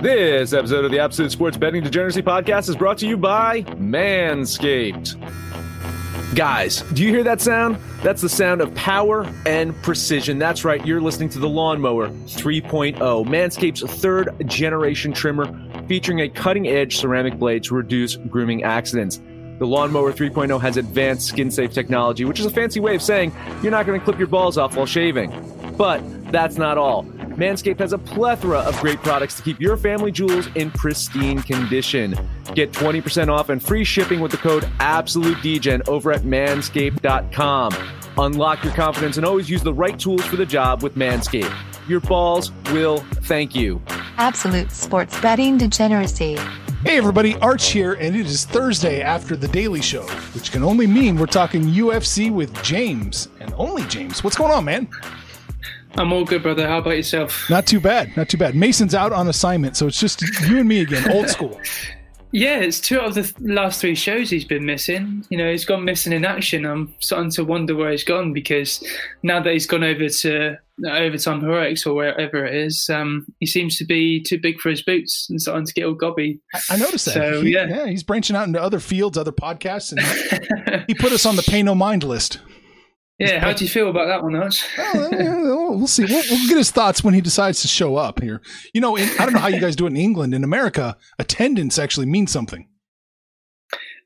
This episode of the Absolute Sports Betting Degeneracy Podcast is brought to you by Manscaped. Guys, do you hear that sound? That's the sound of power and precision. That's right, you're listening to the Lawnmower 3.0, Manscaped's third generation trimmer featuring a cutting edge ceramic blade to reduce grooming accidents. The Lawnmower 3.0 has advanced skin safe technology, which is a fancy way of saying you're not going to clip your balls off while shaving. But that's not all. Manscaped has a plethora of great products to keep your family jewels in pristine condition. Get 20% off and free shipping with the code AbsoluteDegen over at manscaped.com. Unlock your confidence and always use the right tools for the job with Manscaped. Your balls will thank you. Absolute sports betting degeneracy. Hey everybody, Arch here, and it is Thursday after the Daily Show, which can only mean we're talking UFC with James and only James. What's going on, man? I'm all good, brother. How about yourself? Not too bad, not too bad. Mason's out on assignment, so it's just you and me again, old school. Yeah, it's two out of the th- last three shows he's been missing. You know, he's gone missing in action. I'm starting to wonder where he's gone because now that he's gone over to Overtime Heroics or wherever it is, um, he seems to be too big for his boots and starting to get all gobby. I, I noticed that. So, He- yeah. yeah, he's branching out into other fields, other podcasts, and he put us on the pay no mind list. Yeah, how do you feel about that one, Arch? Well, we'll see. We'll, we'll get his thoughts when he decides to show up here. You know, in, I don't know how you guys do it in England. In America, attendance actually means something.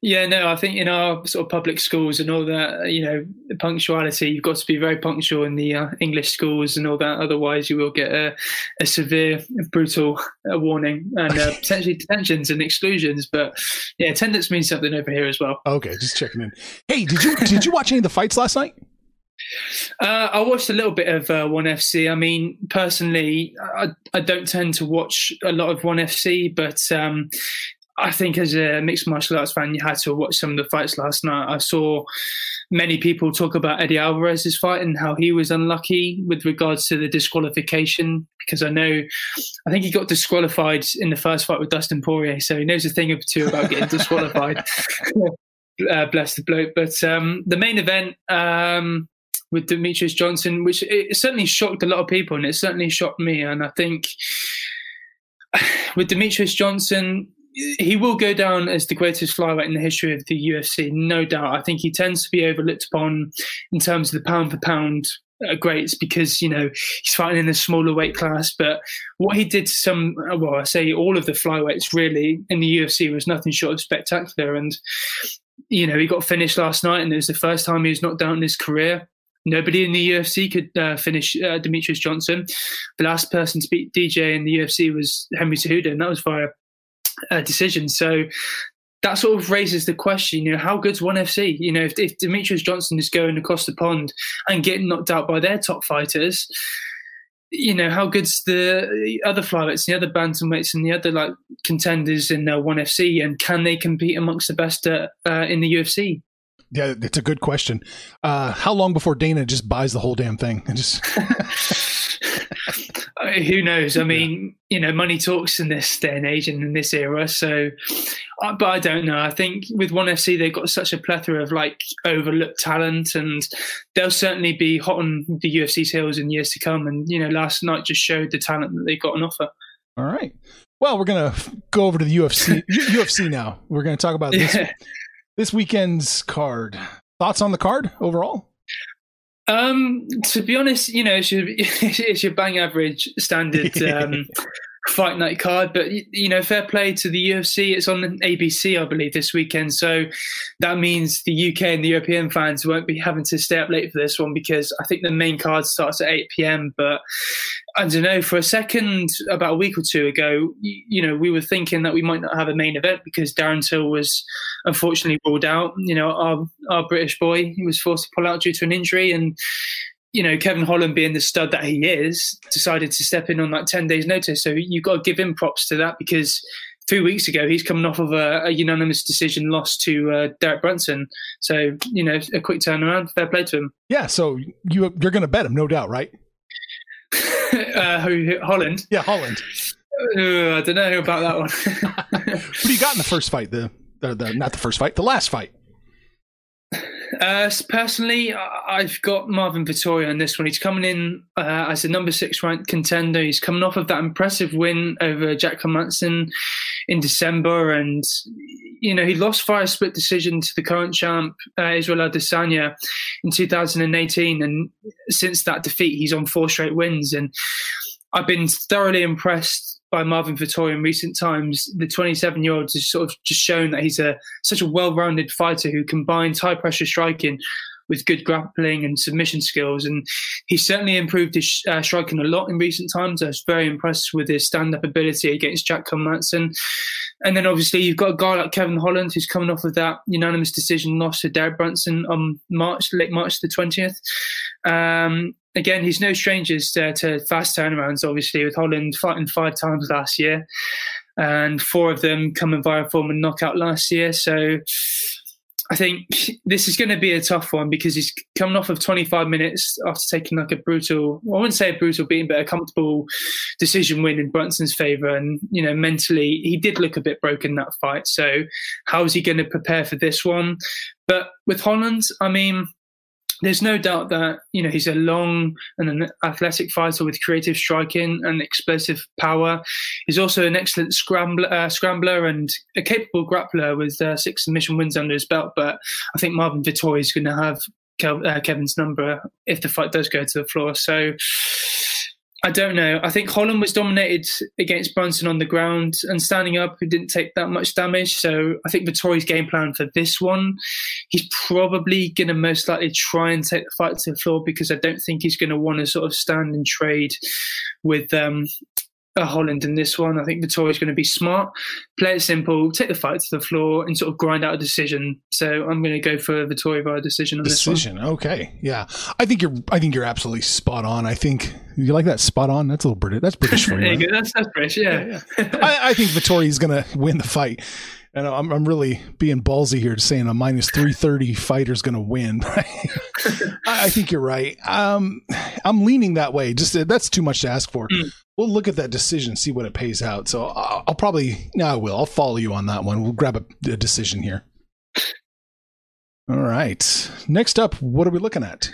Yeah, no, I think in our sort of public schools and all that, you know, the punctuality, you've got to be very punctual in the uh, English schools and all that. Otherwise, you will get a, a severe, brutal uh, warning and uh, potentially detentions and exclusions. But yeah, attendance means something over here as well. Okay, just checking in. Hey, did you did you watch any of the fights last night? Uh, I watched a little bit of uh, One FC. I mean, personally, I, I don't tend to watch a lot of One FC, but um, I think as a mixed martial arts fan, you had to watch some of the fights last night. I saw many people talk about Eddie Alvarez's fight and how he was unlucky with regards to the disqualification because I know I think he got disqualified in the first fight with Dustin Poirier, so he knows a thing or two about getting disqualified. uh, bless the bloke. But um, the main event. Um, with Demetrious Johnson, which it certainly shocked a lot of people, and it certainly shocked me. And I think with Demetrious Johnson, he will go down as the greatest flyweight in the history of the UFC, no doubt. I think he tends to be overlooked upon in terms of the pound for pound uh, greats because you know he's fighting in a smaller weight class. But what he did to some, well, I say all of the flyweights really in the UFC was nothing short of spectacular. And you know he got finished last night, and it was the first time he was knocked down in his career. Nobody in the UFC could uh, finish uh, Demetrious Johnson. The last person to beat DJ in the UFC was Henry Cejudo, and that was via a decision. So that sort of raises the question, you know, how good's ONE FC? You know, if, if Demetrious Johnson is going across the pond and getting knocked out by their top fighters, you know, how good's the other flyweights, the other bantamweights, and the other like contenders in uh, ONE FC, and can they compete amongst the best uh, uh, in the UFC? Yeah, it's a good question. Uh, how long before Dana just buys the whole damn thing and just who knows? I mean, you know, money talks in this day and age and in this era. So, uh, but I don't know. I think with ONE FC, they've got such a plethora of like overlooked talent, and they'll certainly be hot on the UFC's heels in years to come. And you know, last night just showed the talent that they've got on offer. all right. Well, we're gonna go over to the UFC UFC now. We're gonna talk about this Yeah. This weekend's card. Thoughts on the card overall? Um, to be honest, you know, it's your, it's your bang average standard um, fight night card, but you know, fair play to the UFC. It's on ABC, I believe, this weekend. So that means the UK and the European fans won't be having to stay up late for this one because I think the main card starts at 8 p.m. But I don't know. For a second, about a week or two ago, you know, we were thinking that we might not have a main event because Darren Till was unfortunately ruled out. You know, our our British boy, he was forced to pull out due to an injury, and you know, Kevin Holland being the stud that he is, decided to step in on like 10 days notice. So you've got to give him props to that because three weeks ago, he's coming off of a, a unanimous decision loss to uh, Derek Brunson. So, you know, a quick turnaround. Fair play to him. Yeah, so you you're gonna bet him, no doubt, right? uh, Holland? Yeah, Holland. Uh, I don't know about that one. What do you got in the first fight? The the, the not the first fight, the last fight. Uh, personally, I've got Marvin Vettori on this one. He's coming in uh, as a number six ranked contender. He's coming off of that impressive win over Jack Hermansson in December, and you know he lost via split decision to the current champ uh, Israel Adesanya in 2018, and since that defeat, he's on four straight wins. And I've been thoroughly impressed by Marvin Vettori in recent times. The 27 year old has sort of just shown that he's a such a well rounded fighter who combines high pressure striking with good grappling and submission skills. And he's certainly improved his uh, striking a lot in recent times. I was very impressed with his stand up ability against Jack Hermansson. And then obviously you've got a guy like Kevin Holland who's coming off of that unanimous decision loss to Derek Brunson on March, late March the 20th. Um, again, he's no stranger to, to fast turnarounds, obviously, with Holland fighting five times last year and four of them coming via form and knockout last year. So I think this is going to be a tough one because he's coming off of 25 minutes after taking like a brutal, well, I wouldn't say a brutal beating, but a comfortable decision win in Brunson's favour. And, you know, mentally, he did look a bit broken that fight. So how is he going to prepare for this one? But with Holland, I mean, there's no doubt that you know he's a long and an athletic fighter with creative striking and explosive power. He's also an excellent scrambler, uh, scrambler and a capable grappler with uh, six submission wins under his belt. But I think Marvin Vettori is going to have uh, Kevin's number if the fight does go to the floor. So I don't know. I think Holland was dominated against Brunson on the ground and standing up, who didn't take that much damage. So I think Vettori's game plan for this one, he's probably going to most likely try and take the fight to the floor because I don't think he's going to want to sort of stand and trade with um, Holland in this one. I think Vettori's going to be smart, play it simple, take the fight to the floor, and sort of grind out a decision. So I'm going to go for Vettori via decision on decision. this one. Okay, yeah, I think you're. I think you're absolutely spot on. I think you like that spot on. That's a little British. That's British for you. go. That's, that's British. Yeah, yeah. I, I think Vettori is going to win the fight. And I'm, I'm really being ballsy here to saying a minus 330 fighter is going to win. I, think you're right. Um, I'm leaning that way. Just that's too much to ask for. Mm we'll look at that decision, see what it pays out. So I'll, I'll probably, no, I will. I'll follow you on that one. We'll grab a, a decision here. All right. Next up, what are we looking at?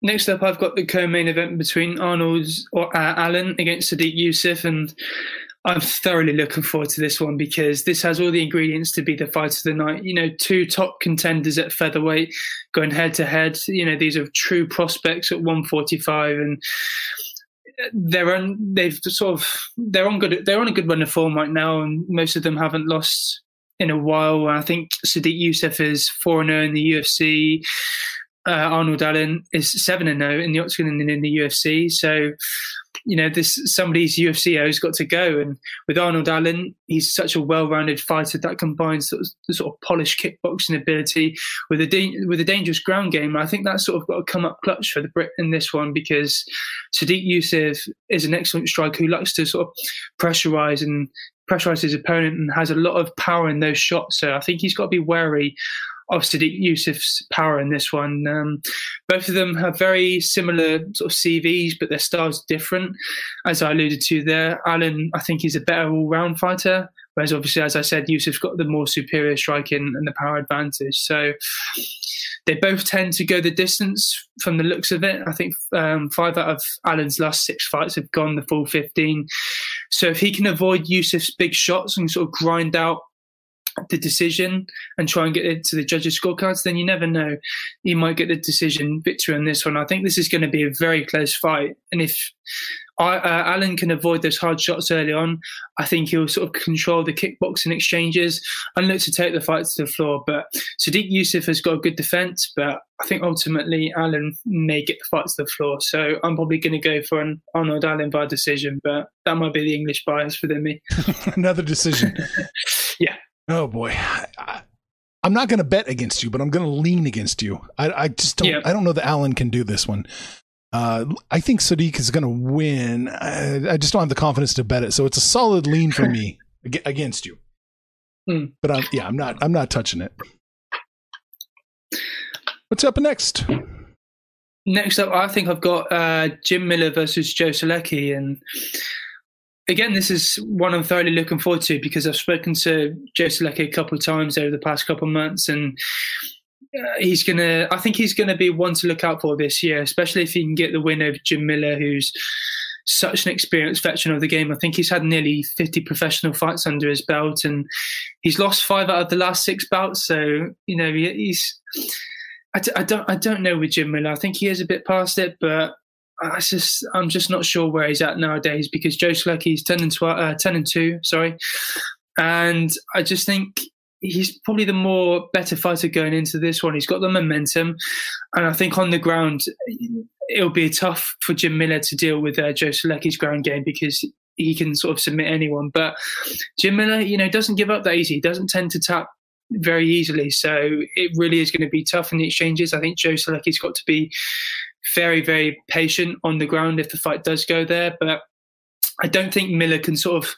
Next up, I've got the co-main event between Arnold or uh, Allen against Sodiq Yusuff, and I'm thoroughly looking forward to this one because this has all the ingredients to be the fight of the night. You know, two top contenders at featherweight going head to head. You know, these are true prospects at 145, and they're on they've sort of they're on good they're on a good run of form right now, and most of them haven't lost in a while. I think Sodiq Yusuff is four and zero in the UFC. Uh, Arnold Allen is seven and zero in the octagon and in the UFC. So you know, this somebody's UFC has got to go. And with Arnold Allen, he's such a well-rounded fighter that combines sort of, the sort of polished kickboxing ability with a da- with a dangerous ground game. And I think that's sort of got to come up clutch for the Brit in this one because Sodiq Yusuff is an excellent striker who likes to sort of pressurize and pressurize his opponent and has a lot of power in those shots. So I think he's got to be wary of Yusuff's power in this one. Um, both of them have very similar sort of CVs, but their styles are different. As I alluded to there, Allen, I think, he's a better all-round fighter, whereas obviously, as I said, Yusuff's got the more superior striking and the power advantage. So they both tend to go the distance from the looks of it. I think um, five out of Allen's last six fights have gone the full 15. So if he can avoid Yusuff's big shots and sort of grind out the decision and try and get it to the judges' scorecards, then you never know. He might get the decision victory on this one. I think this is going to be a very close fight. And if I, uh, Allen can avoid those hard shots early on, I think he'll sort of control the kickboxing exchanges and look to take the fight to the floor. But Sodiq Yusuff has got a good defense, but I think ultimately Allen may get the fight to the floor. So I'm probably going to go for an Arnold Allen by decision, but that might be the English bias within me. Another decision. yeah. Oh boy. I, am not going to bet against you, but I'm going to lean against you. I, I just don't. Yeah. I don't know that Allen can do this one. Uh, I think Sodiq is going to win. I, I, just don't have the confidence to bet it, so it's a solid lean for me against you. Mm. But I'm, yeah, I'm not. I'm not touching it. What's up next? Next up, I think I've got uh, Jim Miller versus Joe Solecki, and again, this is one I'm thoroughly looking forward to because I've spoken to Joe Solecki a couple of times over the past couple of months, and uh, he's gonna. I think he's gonna be one to look out for this year, especially if he can get the win over Jim Miller, who's such an experienced veteran of the game. I think he's had nearly 50 professional fights under his belt, and he's lost five out of the last six bouts. So you know he's. I don't. I don't know with Jim Miller. I think he is a bit past it, but I just. I'm just not sure where he's at nowadays because Joe Solecki's 10 and 12, uh, 10 and two. Sorry, and I just think he's probably the more better fighter going into this one. He's got the momentum, and I think on the ground it'll be tough for Jim Miller to deal with uh, Joe Solecki's ground game because he can sort of submit anyone. But Jim Miller, you know, doesn't give up that easy. He doesn't tend to tap very easily, so it really is going to be tough in the exchanges. I think Joe Solecki's got to be very, very patient on the ground if the fight does go there, but. I don't think Miller can sort of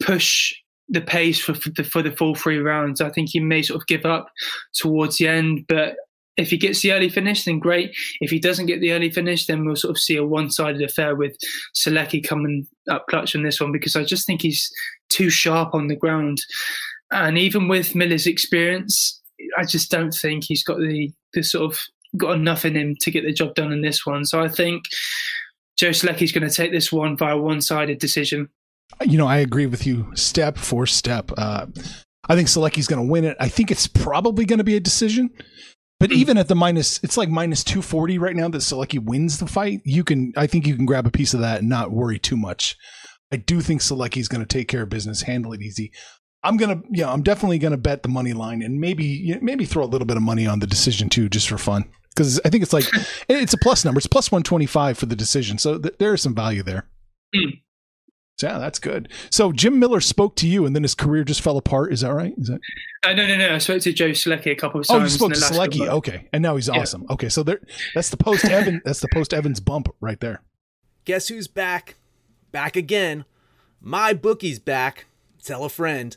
push the pace for, for the for the full three rounds. I think he may sort of give up towards the end, but if he gets the early finish, then great. If he doesn't get the early finish, then we'll sort of see a one-sided affair with Solecki coming up clutch on this one because I just think he's too sharp on the ground. And even with Miller's experience, I just don't think he's got the the sort of got enough in him to get the job done in this one. So I think Joe Solecki's going to take this one via one-sided decision. You know, I agree with you step for step. Uh, I think Solecki's going to win it. I think it's probably going to be a decision. But mm. even at the minus, it's like minus 240 right now that Solecki wins the fight. You can, I think you can grab a piece of that and not worry too much. I do think Solecki's going to take care of business, handle it easy. I'm gonna, yeah, I'm definitely gonna bet the money line and maybe, maybe throw a little bit of money on the decision too, just for fun. Because I think it's like it's a plus number. It's plus 125 for the decision, so th- there is some value there. Mm. Yeah, that's good. So Jim Miller spoke to you, and then his career just fell apart. Is that right? Is that? Uh, no, no, no. I spoke to Joe Solecki a couple of times. Oh, you spoke to Solecki. Okay, and now he's yeah. awesome. Okay, so there, that's the post Evan. that's the post Evans bump right there. Guess who's back? Back again. My bookie's back. Tell a friend.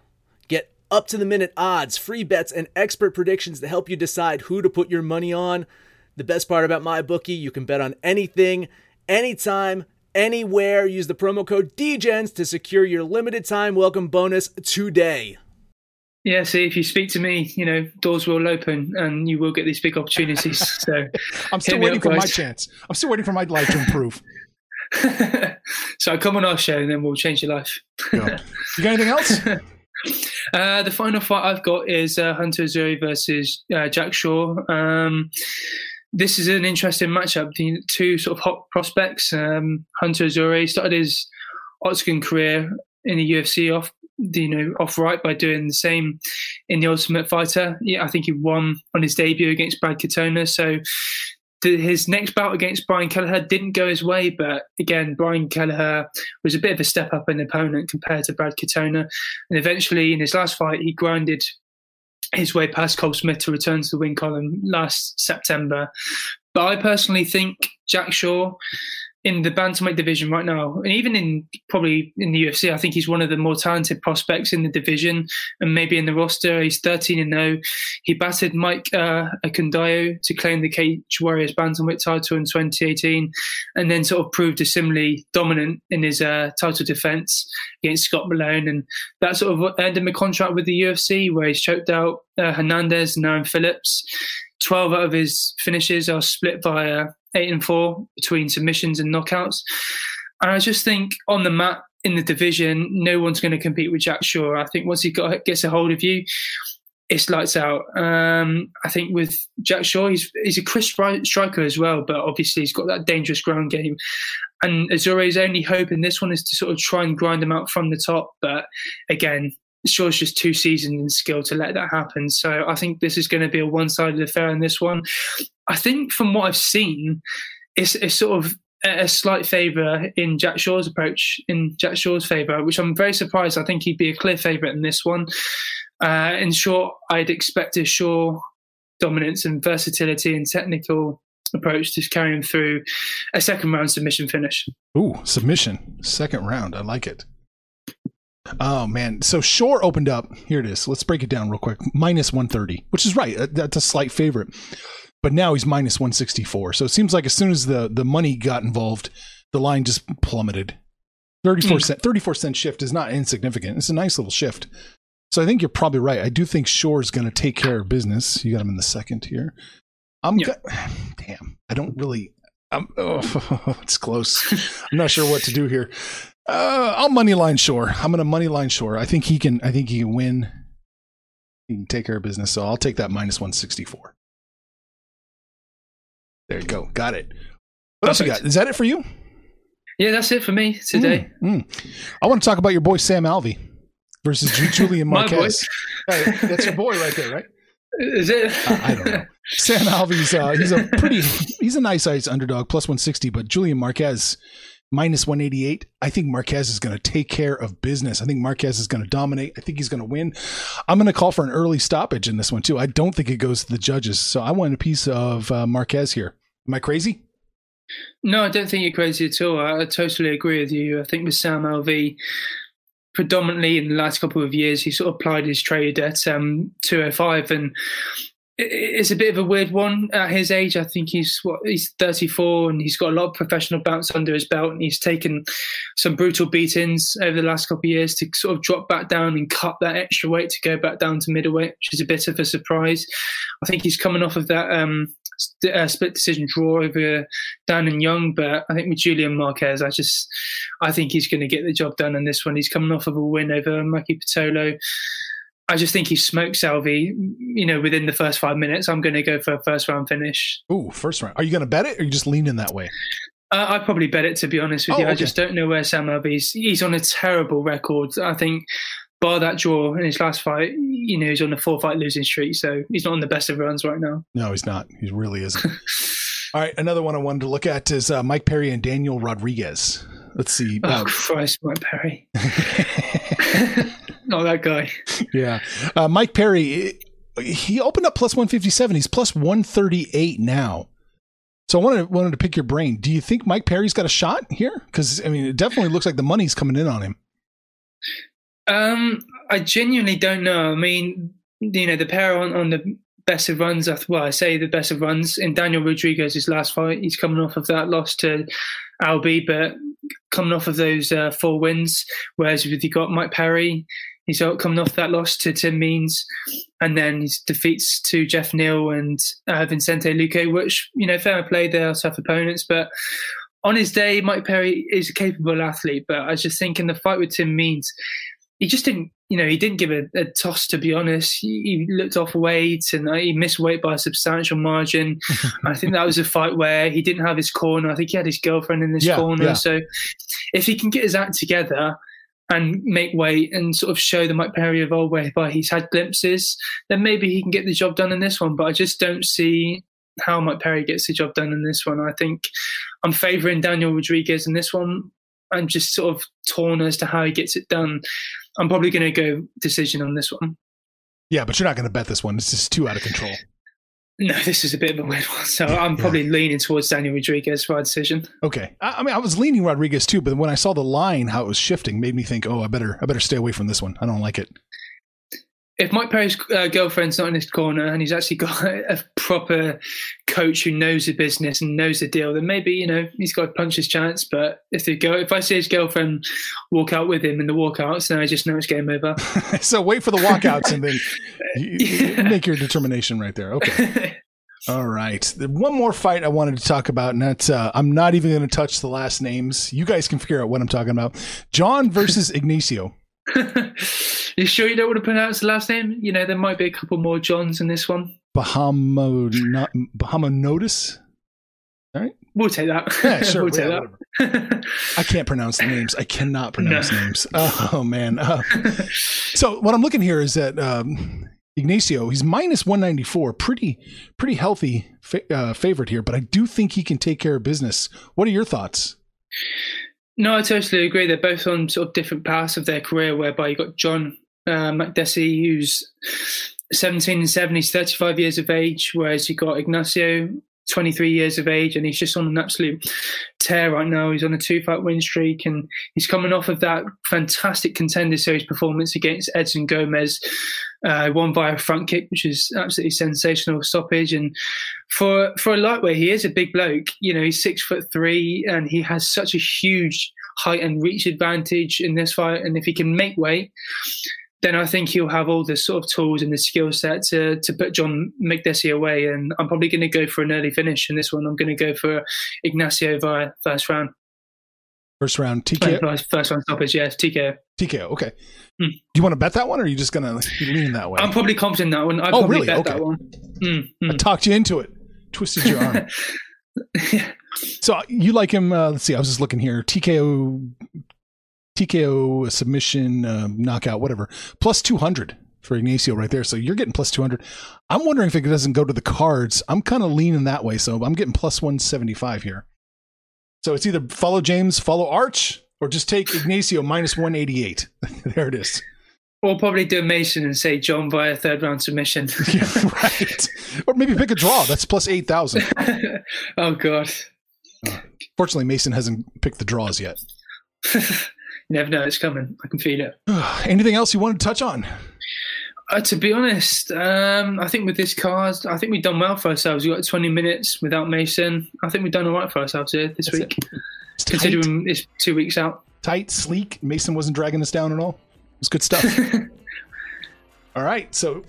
Get up to the minute odds, free bets, and expert predictions to help you decide who to put your money on. The best part about MyBookie, you can bet on anything, anytime, anywhere. Use the promo code DEGENS to secure your limited time welcome bonus today. Yeah, see, if you speak to me, you know, doors will open and you will get these big opportunities. So I'm still waiting up, for my chance. I'm still waiting for my life to improve. so come on our show and then we'll change your life. Yeah. You got anything else? Uh, the final fight I've got is uh, Hunter Azure versus uh, Jack Shore. Um, this is an interesting matchup. The two sort of hot prospects. Um, Hunter Azure started his octagon career in the UFC off, you know, off right by doing the same in the Ultimate Fighter. Yeah, I think he won on his debut against Brad Katona. So his next bout against Brian Kelleher didn't go his way, but again, Brian Kelleher was a bit of a step up in opponent compared to Brad Katona. And eventually, in his last fight, he grinded his way past Cole Smith to return to the win column last September. But I personally think Jack Shore in the bantamweight division right now, and even in probably in the UFC, I think he's one of the more talented prospects in the division, and maybe in the roster. He's 13 and 0. He battered Mike uh, Ekundayo to claim the Cage Warriors bantamweight title in 2018, and then sort of proved a similarly dominant in his uh, title defense against Scott Malone, and that sort of earned him a contract with the UFC, where he's choked out uh, Hernandez and Aaron Phillips. 12 out of his finishes are split via eight and four between submissions and knockouts. And I just think on the mat in the division, no one's going to compete with Jack Shore. I think once he got, gets a hold of you, it's lights out. Um, I think with Jack Shore, he's he's a crisp striker as well, but obviously he's got that dangerous ground game. And Azure's only hope in this one is to sort of try and grind them out from the top. But again, Shore's just too seasoned in skill to let that happen. So I think this is going to be a one-sided affair in this one. I think from what I've seen, it's, it's sort of a slight favour in Jack Shore's approach, in Jack Shore's favour, which I'm very surprised. I think he'd be a clear favourite in this one. Uh, in short, I'd expect a Shore dominance and versatility and technical approach to carry him through a second round submission finish. Ooh, submission. Second round. I like it. Oh man. So Shore opened up. Here it is. Let's break it down real quick. Minus 130, which is right. That's a slight favorite. But now he's minus 164. So it seems like as soon as the the money got involved, the line just plummeted. 34 mm. cent 34 cent shift is not insignificant. It's a nice little shift. So I think you're probably right. I do think Shore is going to take care of business. You got him in the second here. I'm yeah. go- damn. I don't really. I'm, oh, it's close. I'm not sure what to do here. Uh, I'll money line Shore. I'm gonna money line Shore. I think he can. I think he can win. He can take care of business. So I'll take that minus 164. There you go. Got it. What Perfect. else you got? Is that it for you? Yeah, that's it for me today. Mm, mm. I want to talk about your boy Sam Alvey versus Julian Marquez. hey, that's your boy right there, right? Is it? uh, I don't know. Sam Alvey's uh, he's a pretty he's a nice size underdog plus 160, but Julian Marquez minus 188. I think Marquez is going to take care of business. I think Marquez is going to dominate. I think he's going to win. I'm going to call for an early stoppage in this one too. I don't think it goes to the judges. So I want a piece of uh, Marquez here. Am I crazy? No, I don't think you're crazy at all. I, I totally agree with you. I think with Sam Alvey, predominantly in the last couple of years, he sort of applied his trade at um, 205 and it's a bit of a weird one at his age. I think he's what he's 34 and he's got a lot of professional bounce under his belt and he's taken some brutal beatings over the last couple of years to sort of drop back down and cut that extra weight to go back down to middleweight, which is a bit of a surprise. I think he's coming off of that um, uh, split decision draw over Da Un Jung, but I think with Julian Marquez, I just I think he's going to get the job done in this one. He's coming off of a win over Maki Pitolo. I just think he smokes Salvi, you know, within the first five minutes. I'm going to go for a first round finish. Ooh, first round. Are you going to bet it or are you just leaning that way? Uh, I'd probably bet it, to be honest with oh, you. Okay. I just don't know where Sam Alvey's. He's on a terrible record. I think, bar that draw in his last fight, you know, he's on a four fight losing streak. So he's not on the best of runs right now. No, he's not. He really isn't. All right. Another one I wanted to look at is uh, Mike Perry and Daniel Rodriguez. Let's see. Oh, uh, Christ, Mike Perry. Not that guy. Yeah. Uh, Mike Perry, he opened up plus 157. He's plus 138 now. So I wanted, wanted to pick your brain. Do you think Mike Perry's got a shot here? Because, I mean, it definitely looks like the money's coming in on him. Um, I genuinely don't know. I mean, you know, the pair on, on the best of runs, well, I say the best of runs in Daniel Rodriguez's last fight. He's coming off of that loss to Alby, but coming off of those uh, four wins. Whereas with you got Mike Perry, he's coming off that loss to Tim Means, and then his defeats to Geoff Neal and uh, Vicente Luque, which you know fair play, they are tough opponents, but. On his day, Mike Perry is a capable athlete, but I was just thinking the fight with Tim Means, he just didn't, you know, he didn't give a, a toss to be honest. He, he looked off weight and uh, he missed weight by a substantial margin. I think that was a fight where he didn't have his corner. I think he had his girlfriend in his yeah, corner. Yeah. So if he can get his act together, and make weight and sort of show the Mike Perry of old whereby he's had glimpses, then maybe he can get the job done in this one. But I just don't see how Mike Perry gets the job done in this one. I think I'm favouring Daniel Rodriguez in this one. I'm just sort of torn as to how he gets it done. I'm probably going to go decision on this one. Yeah, but you're not going to bet this one. It's just too out of control. No, this is a bit of a weird one. So I'm probably yeah. leaning towards Daniel Rodriguez for our decision. Okay. I, I, mean, I was leaning Rodriguez too, but when I saw the line, how it was shifting, made me think, oh, I better, I better stay away from this one. I don't like it if Mike Perry's uh, girlfriend's not in his corner and he's actually got a, proper coach who knows the business and knows the deal, then maybe you know he's got to punch his chance. But if the go, if I see his girlfriend walk out with him in the walkouts, then I just know it's game over. so wait for the walkouts and then you, yeah. make your determination right there. Okay. All right. One more fight I wanted to talk about, and that's uh, I'm not even going to touch the last names. You guys can figure out what I'm talking about. John versus Ignacio. you sure you don't want to pronounce the last name? You know, there might be a couple more Johns in this one. Bahamo Bahama Notice. All right. We'll take that. Yeah, sure. we'll take that. I can't pronounce the names. I cannot pronounce no. names. Oh man. Uh, so what I'm looking here is that um, Ignacio, he's minus 194, pretty pretty healthy fa- uh, favorite here, but I do think he can take care of business. What are your thoughts? No, I totally agree. They're both on sort of different paths of their career, whereby you got John uh, Makdessi, who's 17 and 7, he's 35 years of age, whereas you got Ignacio, 23 years of age, and he's just on an absolute tear right now. He's on a two fight win streak, and he's coming off of that fantastic contender series performance against Edson Gomez. Uh, won by a front kick, which is absolutely sensational stoppage. And for for a lightweight, he is a big bloke. You know, he's six foot three, and he has such a huge height and reach advantage in this fight. And if he can make weight, then I think he'll have all the sort of tools and the skill set to to put John Makdessi away. And I'm probably going to go for an early finish in this one. I'm going to go for Ignacio via first round. First round TKO. First round stoppage, yes, TKO. TKO. Okay. Hmm. Do you want to bet that one, or are you just going to lean that way? I'm probably confident that one. I oh, probably really? bet okay. that one. Mm, mm. I talked you into it. Twisted your arm. yeah. So you like him? Uh, let's see. I was just looking here. TKO TKO submission, uh, knockout, whatever. Plus 200 for Ignacio right there. So you're getting plus 200. I'm wondering if it doesn't go to the cards. I'm kind of leaning that way. So I'm getting plus 175 here. So it's either follow James, follow Arch, or just take Ignacio minus 188. there it is. Or probably do Mason and say John via third round submission. yeah, right. Or maybe pick a draw. That's plus 8,000. oh, God. Fortunately, Mason hasn't picked the draws yet. Never know it's coming. I can feel it. Anything else you want to touch on? Uh, to be honest, um, I think with this card, I think we've done well for ourselves. We got 20 minutes without Mason. I think we've done all right for ourselves here this That's week, it. It's tight, considering it's two weeks out. tight, sleek. Mason wasn't dragging us down at all. It was good stuff. all right, so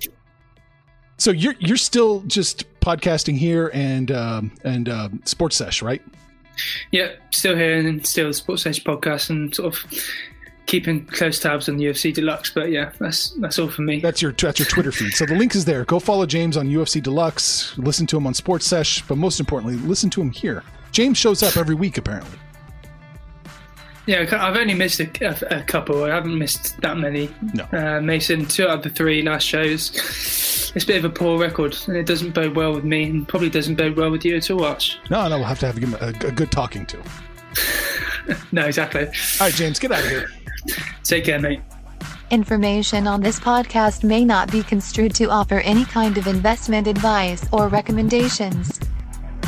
so you're you're still just podcasting here and um, and uh, sports sesh, right? Yeah, still here and still the Sports Sesh podcast and sort of keeping close tabs on UFC Deluxe. But yeah, that's that's all for me. That's your that's your Twitter feed. So the link is there. Go follow James on UFC Deluxe. Listen to him on Sports Sesh, but most importantly, listen to him here. James shows up every week apparently. Yeah, I've only missed a, a, a couple. I haven't missed that many. No. Uh, Mason, two out of the three last shows. It's a bit of a poor record, and it doesn't bode well with me, and probably doesn't bode well with you at all, Arch. No, no, we'll have to have a, a good talking to. no, exactly. All right, James, get out of here. Take care, mate. Information on this podcast may not be construed to offer any kind of investment advice or recommendations.